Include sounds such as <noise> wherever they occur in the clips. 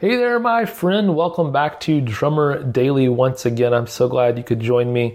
Hey there, my friend. Welcome back to Drummer Daily once again. I'm so glad you could join me.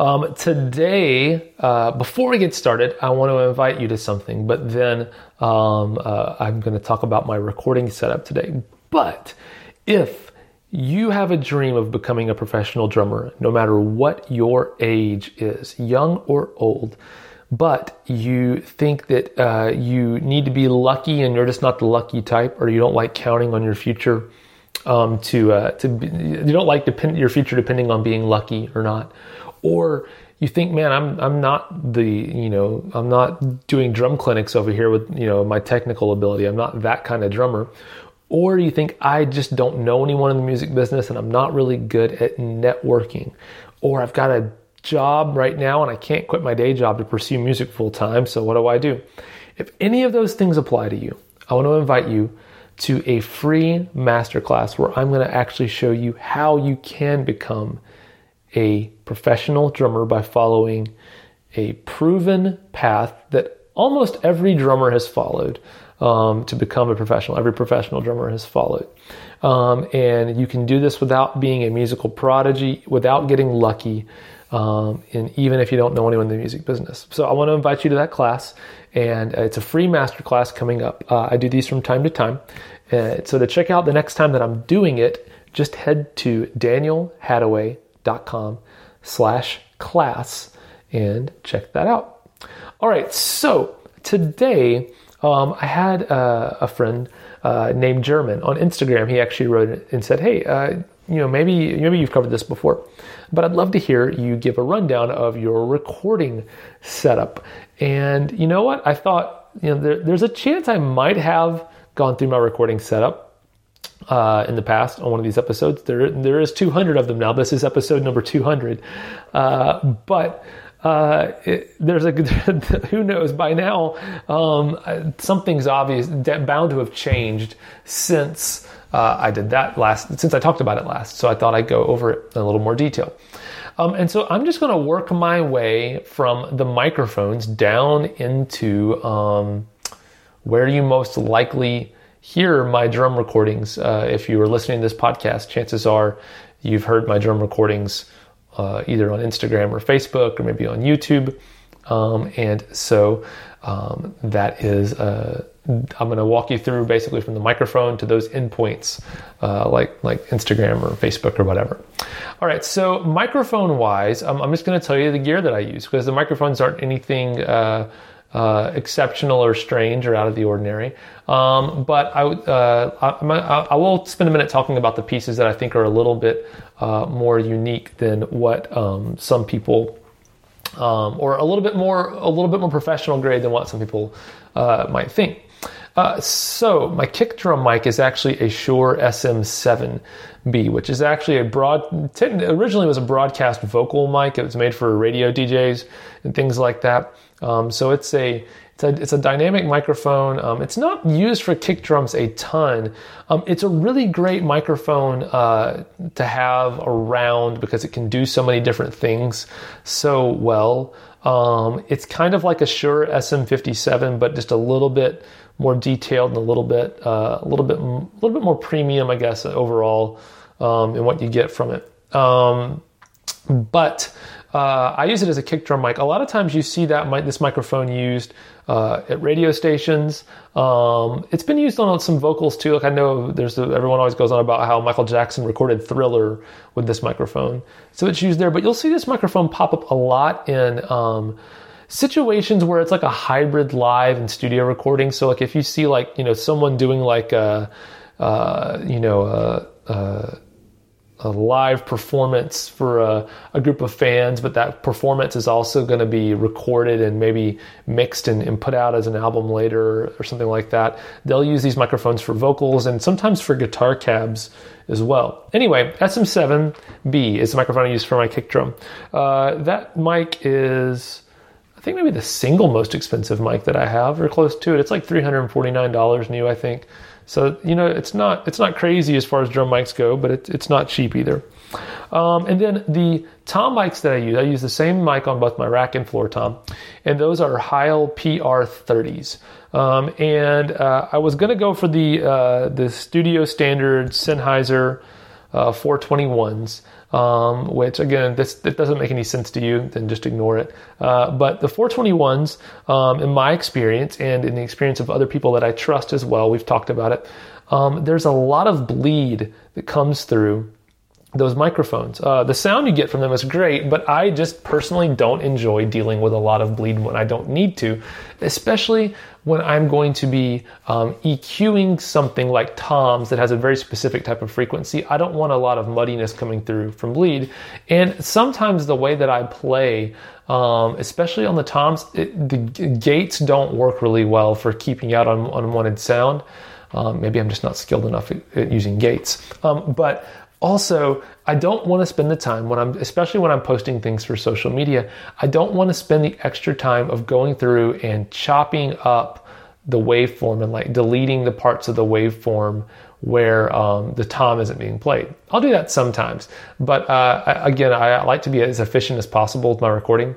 Um, today, uh, before we get started, I want to invite you to something, but then um, uh, I'm going to talk about my recording setup today. But if you have a dream of becoming a professional drummer, no matter what your age is, young or old, but you think that uh, you need to be lucky and you're just not the lucky type, or you don't like counting on your future um, to uh, to be, you don't like depend, your future depending on being lucky or not, or you think, man, I'm I'm not the you know I'm not doing drum clinics over here with you know my technical ability. I'm not that kind of drummer. Or you think I just don't know anyone in the music business and I'm not really good at networking. Or I've got a job right now and I can't quit my day job to pursue music full time. So what do I do? If any of those things apply to you, I want to invite you to a free masterclass where I'm going to actually show you how you can become a professional drummer by following a proven path that almost every drummer has followed um, to become a professional. Every professional drummer has followed. Um, and you can do this without being a musical prodigy, without getting lucky, um, and even if you don't know anyone in the music business. So I want to invite you to that class, and it's a free master class coming up. Uh, I do these from time to time. Uh, so to check out the next time that I'm doing it, just head to danielhadaway.com slash class and check that out. All right, so today um, I had uh, a friend uh, named German on Instagram. He actually wrote and said, "Hey, uh, you know, maybe maybe you've covered this before, but I'd love to hear you give a rundown of your recording setup." And you know what? I thought, you know, there, there's a chance I might have gone through my recording setup uh, in the past on one of these episodes. There, there is 200 of them now. This is episode number 200. Uh, but uh, it, there's a <laughs> who knows by now um, something's obvious bound to have changed since uh, I did that last since I talked about it last. So I thought I'd go over it in a little more detail. Um, and so I'm just going to work my way from the microphones down into um, where you most likely hear my drum recordings. Uh, if you were listening to this podcast, chances are you've heard my drum recordings uh, either on Instagram or Facebook or maybe on YouTube. Um, and so um, that is, uh, I'm going to walk you through basically from the microphone to those endpoints, uh, like like Instagram or Facebook or whatever. All right, so microphone wise, um, I'm just going to tell you the gear that I use because the microphones aren't anything. Uh, uh, exceptional or strange or out of the ordinary. Um, but I, uh, I, I, will spend a minute talking about the pieces that I think are a little bit uh, more unique than what um, some people, um, or a little bit more, a little bit more professional grade than what some people uh, might think. Uh, so my kick drum mic is actually a Shure SM7B, which is actually a broad. Originally, was a broadcast vocal mic. It was made for radio DJs and things like that. Um, so it's a it's a, it's a dynamic microphone. Um, it's not used for kick drums a ton. Um, it's a really great microphone uh, to have around because it can do so many different things so well. Um, it's kind of like a Shure SM57, but just a little bit more detailed and a little bit uh, a little bit a little bit more premium, I guess, overall um, in what you get from it. Um, but uh, I use it as a kick drum mic. A lot of times you see that mic, this microphone used uh, at radio stations. Um, it's been used on some vocals too. Like I know there's a, everyone always goes on about how Michael Jackson recorded Thriller with this microphone, so it's used there. But you'll see this microphone pop up a lot in. Um, situations where it's like a hybrid live and studio recording. So like if you see like you know someone doing like a uh, you know a, a, a live performance for a, a, group of fans, but that performance is also going to be recorded and maybe mixed and, and, put out as an album later or something like that. They'll use these microphones for vocals and sometimes for guitar cabs as well. Anyway, SM7B is the microphone I use for my kick drum. Uh, that mic is think maybe the single most expensive mic that I have, or close to it. It's like three hundred and forty nine dollars new, I think. So you know, it's not it's not crazy as far as drum mics go, but it, it's not cheap either. Um, and then the tom mics that I use, I use the same mic on both my rack and floor tom, and those are Heil PR30s. Um, and uh, I was to go for the uh, the studio standard Sennheiser uh, 421s um, which again, this it doesn't make any sense to you, then just ignore it. Uh, but the 421s, um, in my experience and in the experience of other people that I trust as well, we've talked about it. Um, there's a lot of bleed that comes through those microphones. Uh, the sound you get from them is great, but I just personally don't enjoy dealing with a lot of bleed when I don't need to, especially when I'm going to be um, EQing something like toms that has a very specific type of frequency. I don't want a lot of muddiness coming through from bleed. And sometimes the way that I play, um, especially on the toms, it, the gates don't work really well for keeping out on unwanted sound. Um, maybe I'm just not skilled enough at, at using gates. Um, but also, I don't want to spend the time when I'm, especially when I'm posting things for social media, I don't want to spend the extra time of going through and chopping up the waveform and like deleting the parts of the waveform where um, the tom isn't being played. I'll do that sometimes, but uh, I, again, I like to be as efficient as possible with my recording.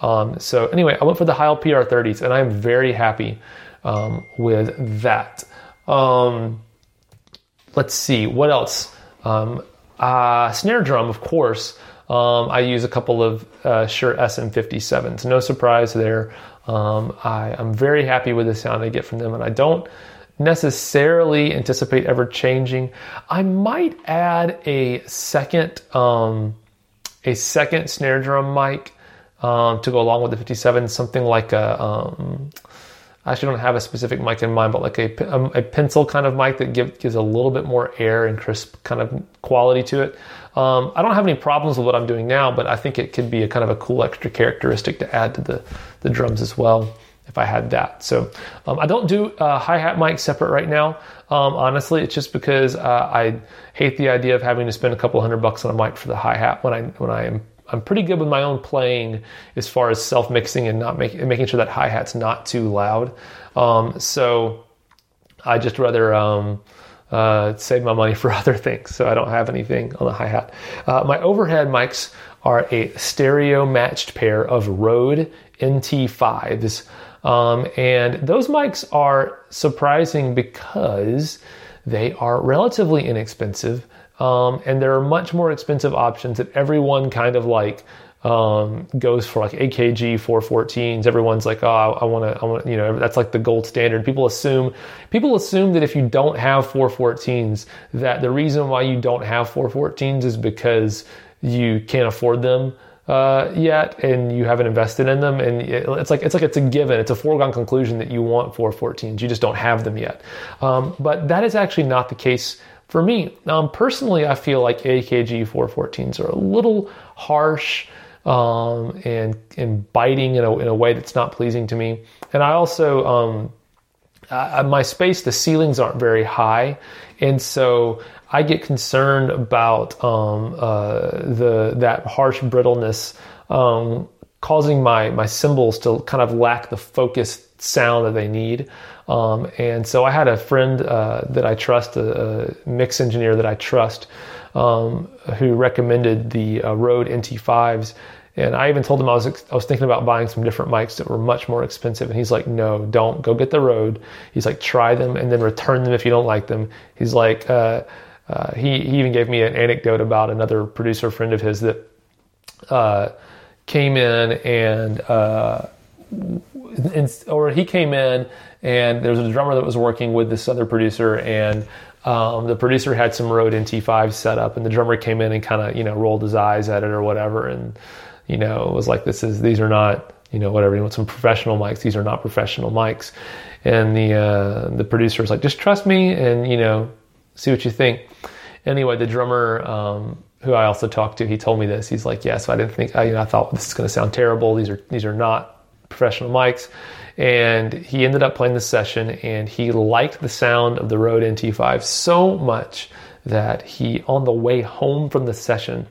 Um, so anyway, I went for the Heil PR30s, and I'm very happy um, with that. Um, let's see what else. Um, uh, snare drum, of course. Um, I use a couple of uh, Shure SM57s. No surprise there. Um, I, am very happy with the sound I get from them, and I don't necessarily anticipate ever changing. I might add a second, um, a second snare drum mic um, to go along with the 57, something like a um, I actually don't have a specific mic in mind, but like a, a, um, a pencil kind of mic that give, gives a little bit more air and crisp kind of quality to it. Um, I don't have any problems with what I'm doing now, but I think it could be a kind of a cool extra characteristic to add to the, the drums as well if I had that. So um, I don't do uh, hi hat mic separate right now. Um, honestly, it's just because uh, I hate the idea of having to spend a couple hundred bucks on a mic for the hi hat when I when I am I'm pretty good with my own playing as far as self mixing and not making making sure that hi hat's not too loud. Um, so I just rather um, uh, save my money <laughs> for other things. So I don't have anything on the hi hat. Uh, my overhead mics are a stereo matched pair of Rode NT5s. Um, and those mics are surprising because they are relatively inexpensive. Um, and there are much more expensive options that everyone kind of like um, goes for like AKG 414s. Everyone's like, oh, I want to, I want, you know, that's like the gold standard. People assume, people assume that if you don't have 414s, that the reason why you don't have 414s is because you can't afford them uh, yet and you haven't invested in them and it's like it's like it's a given it's a foregone conclusion that you want 414s you just don't have them yet um, but that is actually not the case for me, um, personally, I feel like AKG 414s are a little harsh um, and and biting in a, in a way that's not pleasing to me. And I also um, uh, my space, the ceilings aren't very high, and so I get concerned about um, uh, the that harsh brittleness um, causing my my cymbals to kind of lack the focused sound that they need. Um, and so I had a friend uh, that I trust, a, a, mix engineer that I trust, um, who recommended the uh, Rode NT5s. And I even told him I was I was thinking about buying some different mics that were much more expensive. And he's like, "No, don't go get the Rode." He's like, "Try them and then return them if you don't like them." He's like, uh, uh he he even gave me an anecdote about another producer friend of his that uh, came in and, uh, or he came in and there was a drummer that was working with this other producer and um, the producer had some Rode NT5 set up and the drummer came in and kind of, you know, rolled his eyes at it or whatever. And, you know, was like, this is, these are not, you know, whatever, you want some professional mics. These are not professional mics. And the, uh, the producer was like, just trust me and, you know, see what you think. Anyway, the drummer, um, who I also talked to, he told me this. He's like, yes, I didn't think, I, you know, I thought this is going to sound terrible. These are, these are not professional mics. And he ended up playing the session and he liked the sound of the Rode NT5 so much that he, on the way home from the session,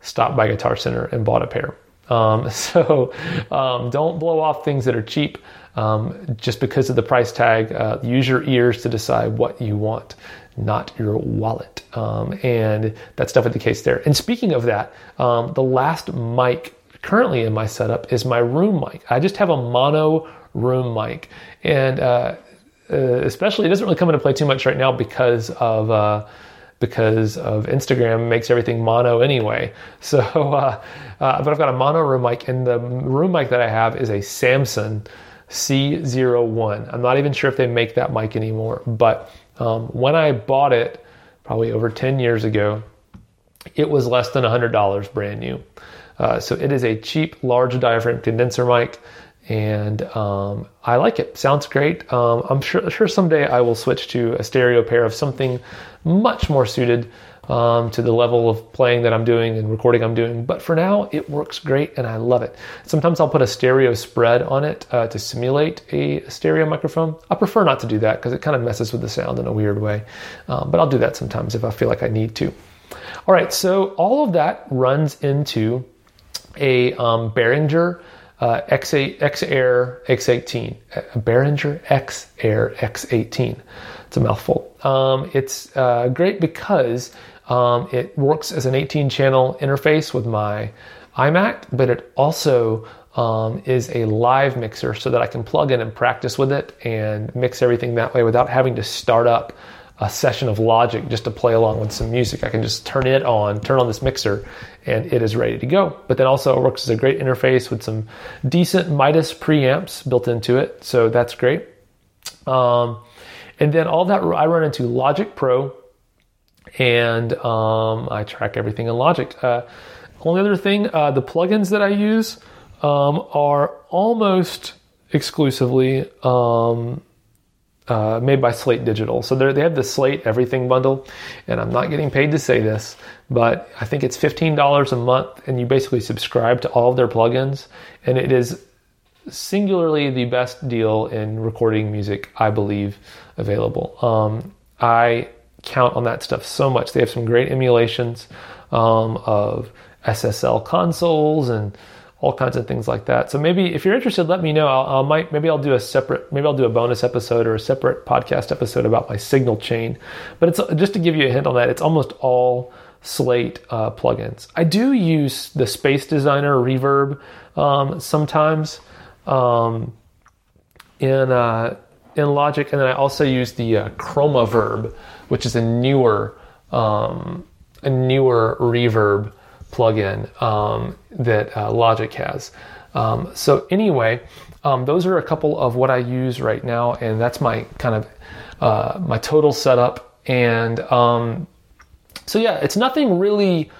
stopped by Guitar Center and bought a pair. Um, <laughs> so um, don't blow off things that are cheap um, just because of the price tag. Uh, use your ears to decide what you want, not your wallet. Um, and that's definitely the case there. And speaking of that, um, the last mic currently in my setup is my room mic. I just have a mono room mic. And uh, uh, especially, it doesn't really come into play too much right now because of uh, because of Instagram makes everything mono anyway. <laughs> So, uh, uh, but I've got a mono room mic, and the room mic that I have is a Samson C01. I'm not even sure if they make that mic anymore, but um, when I bought it, probably over 10 years ago, it was less than $100 brand new. Uh, so it is a cheap, large diaphragm condenser mic and um, I like it. Sounds great. Um, I'm sure, sure someday I will switch to a stereo pair of something much more suited um, to the level of playing that I'm doing and recording I'm doing. But for now, it works great and I love it. Sometimes I'll put a stereo spread on it uh, to simulate a stereo microphone. I prefer not to do that because it kind of messes with the sound in a weird way. Um, but I'll do that sometimes if I feel like I need to. All right, so all of that runs into a um, Behringer uh, X8, X-Air X18, a Behringer X-Air X18. It's a mouthful. Um, it's uh, great because um, it works as an 18 channel interface with my iMac, but it also um, is a live mixer so that I can plug in and practice with it and mix everything that way without having to start up a session of Logic just to play along with some music. I can just turn it on, turn on this mixer, and it is ready to go. But then also it works as a great interface with some decent Midas preamps built into it, so that's great. Um, and then all that I run into Logic Pro, and um, I track everything in Logic. Uh, only other thing, uh, the plugins that I use um, are almost exclusively um, uh, made by Slate Digital. So they have the Slate Everything bundle, and I'm not getting paid to say this, but I think it's $15 a month, and you basically subscribe to all of their plugins, and it is singularly the best deal in recording music, I believe, available. Um, I count on that stuff so much. They have some great emulations um, of SSL consoles and all kinds of things like that. So maybe if you're interested, let me know. I'll, I'll, might maybe I'll do a separate maybe I'll do a bonus episode or a separate podcast episode about my signal chain. But it's just to give you a hint on that. It's almost all Slate uh, plugins. I do use the Space Designer Reverb um, sometimes um, in uh, in Logic, and then I also use the uh, Chromaverb, which is a newer um, a newer reverb plugin um, that uh, Logic has. Um, so anyway, um, those are a couple of what I use right now, and that's my kind of uh, my total setup. And um, so yeah, it's nothing really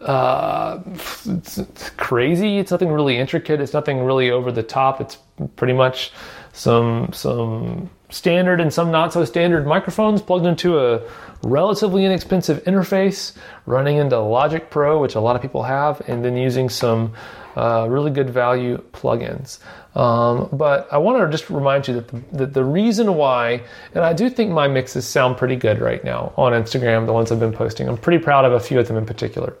uh, it's crazy. It's nothing really intricate. It's nothing really over the top. It's pretty much some some standard and some not so standard microphones plugged into a relatively inexpensive interface, running into Logic Pro, which a lot of people have, and then using some uh, really good value plugins. Um, but I want to just remind you that the, that the reason why, and I do think my mixes sound pretty good right now on Instagram, the ones I've been posting. I'm pretty proud of a few of them in particular.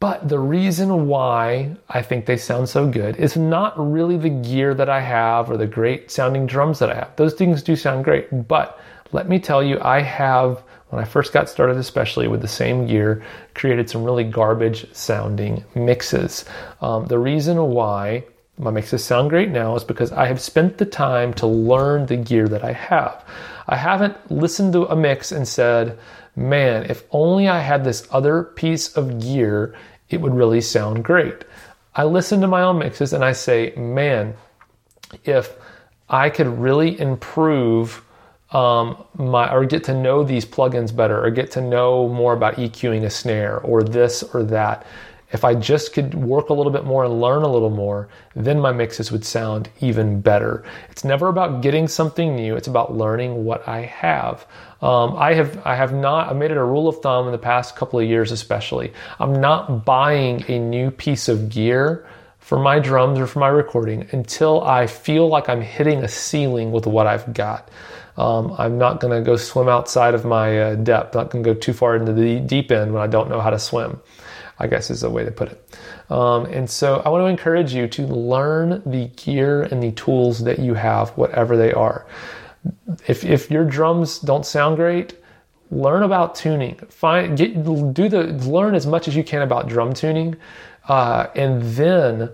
But the reason why I think they sound so good is not really the gear that I have or the great sounding drums that I have. Those things do sound great, but let me tell you, I have, when I first got started, especially with the same gear, created some really garbage sounding mixes. Um, the reason why my this sound great now is because I have spent the time to learn the gear that I have. I haven't listened to a mix and said, man, if only I had this other piece of gear, it would really sound great. I listen to my own mixes and I say, man, if I could really improve um, my or get to know these plugins better or get to know more about EQing a snare or this or that. If I just could work a little bit more and learn a little more, then my mixes would sound even better. It's never about getting something new. It's about learning what I have. Um, I have I have not I made it a rule of thumb in the past couple of years, especially. I'm not buying a new piece of gear for my drums or for my recording until I feel like I'm hitting a ceiling with what I've got. Um, I'm not going to go swim outside of my uh, depth, not going to go too far into the deep end when I don't know how to swim, I guess is the way to put it. Um, and so I want to encourage you to learn the gear and the tools that you have, whatever they are. If, if your drums don't sound great, learn about tuning. Find, get, do the, learn as much as you can about drum tuning, uh, and then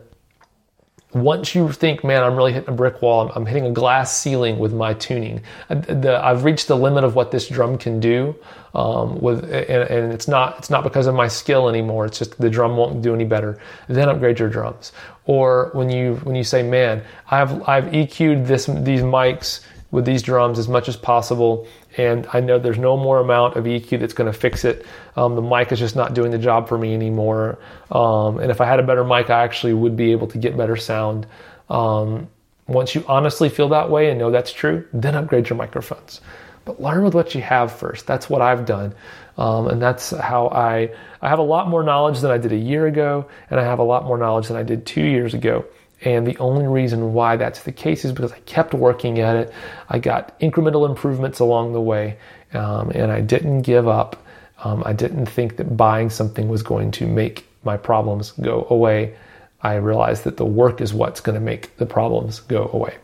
once you think, man, I'm really hitting a brick wall, I'm, hitting a glass ceiling with my tuning. Uh, I've reached the limit of what this drum can do. Um, with and, and, it's not it's not because of my skill anymore. It's just the drum won't do any better. Then upgrade your drums. Or when you when you say, man, I've I've EQ'd this these mics with these drums as much as possible. And I know there's no more amount of EQ that's going to fix it. Um, the mic is just not doing the job for me anymore. Um, and if I had a better mic, I actually would be able to get better sound. Um, once you honestly feel that way and know that's true, then upgrade your microphones. But learn with what you have first. That's what I've done. Um, and that's how I, I have a lot more knowledge than I did a year ago, and I have a lot more knowledge than I did two years ago. And the only reason why that's the case is because I kept working at it. I got incremental improvements along the way, um, and I didn't give up. Um, I didn't think that buying something was going to make my problems go away. I realized that the work is what's going to make the problems go away.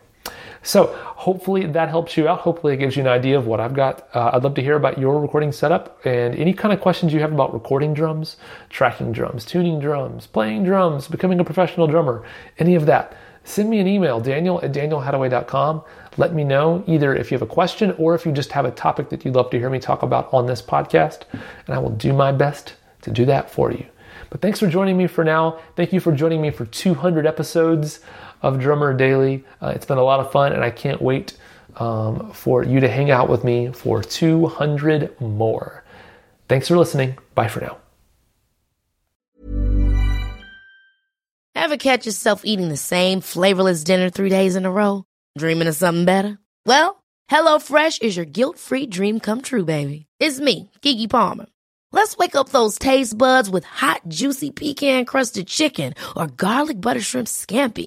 So hopefully that helps you out. Hopefully it gives you an idea of what I've got. Uh, I'd love to hear about your recording setup and any kind of questions you have about recording drums, tracking drums, tuning drums, playing drums, becoming a professional drummer, any of that. Send me an email, daniel at danielhadaway.com. Let me know either if you have a question or if you just have a topic that you'd love to hear me talk about on this podcast, and I will do my best to do that for you. But thanks for joining me for now. Thank you for joining me for 200 episodes of Drummer Daily. Uh, it's been a lot of fun, and I can't wait um, for you to hang out with me for 200 more. Thanks for listening. Bye for now. Ever catch yourself eating the same flavorless dinner three days in a row? Dreaming of something better? Well, HelloFresh is your guilt free dream come true, baby. It's me, Keke Palmer. Let's wake up those taste buds with hot, juicy pecan crusted chicken or garlic butter shrimp scampi.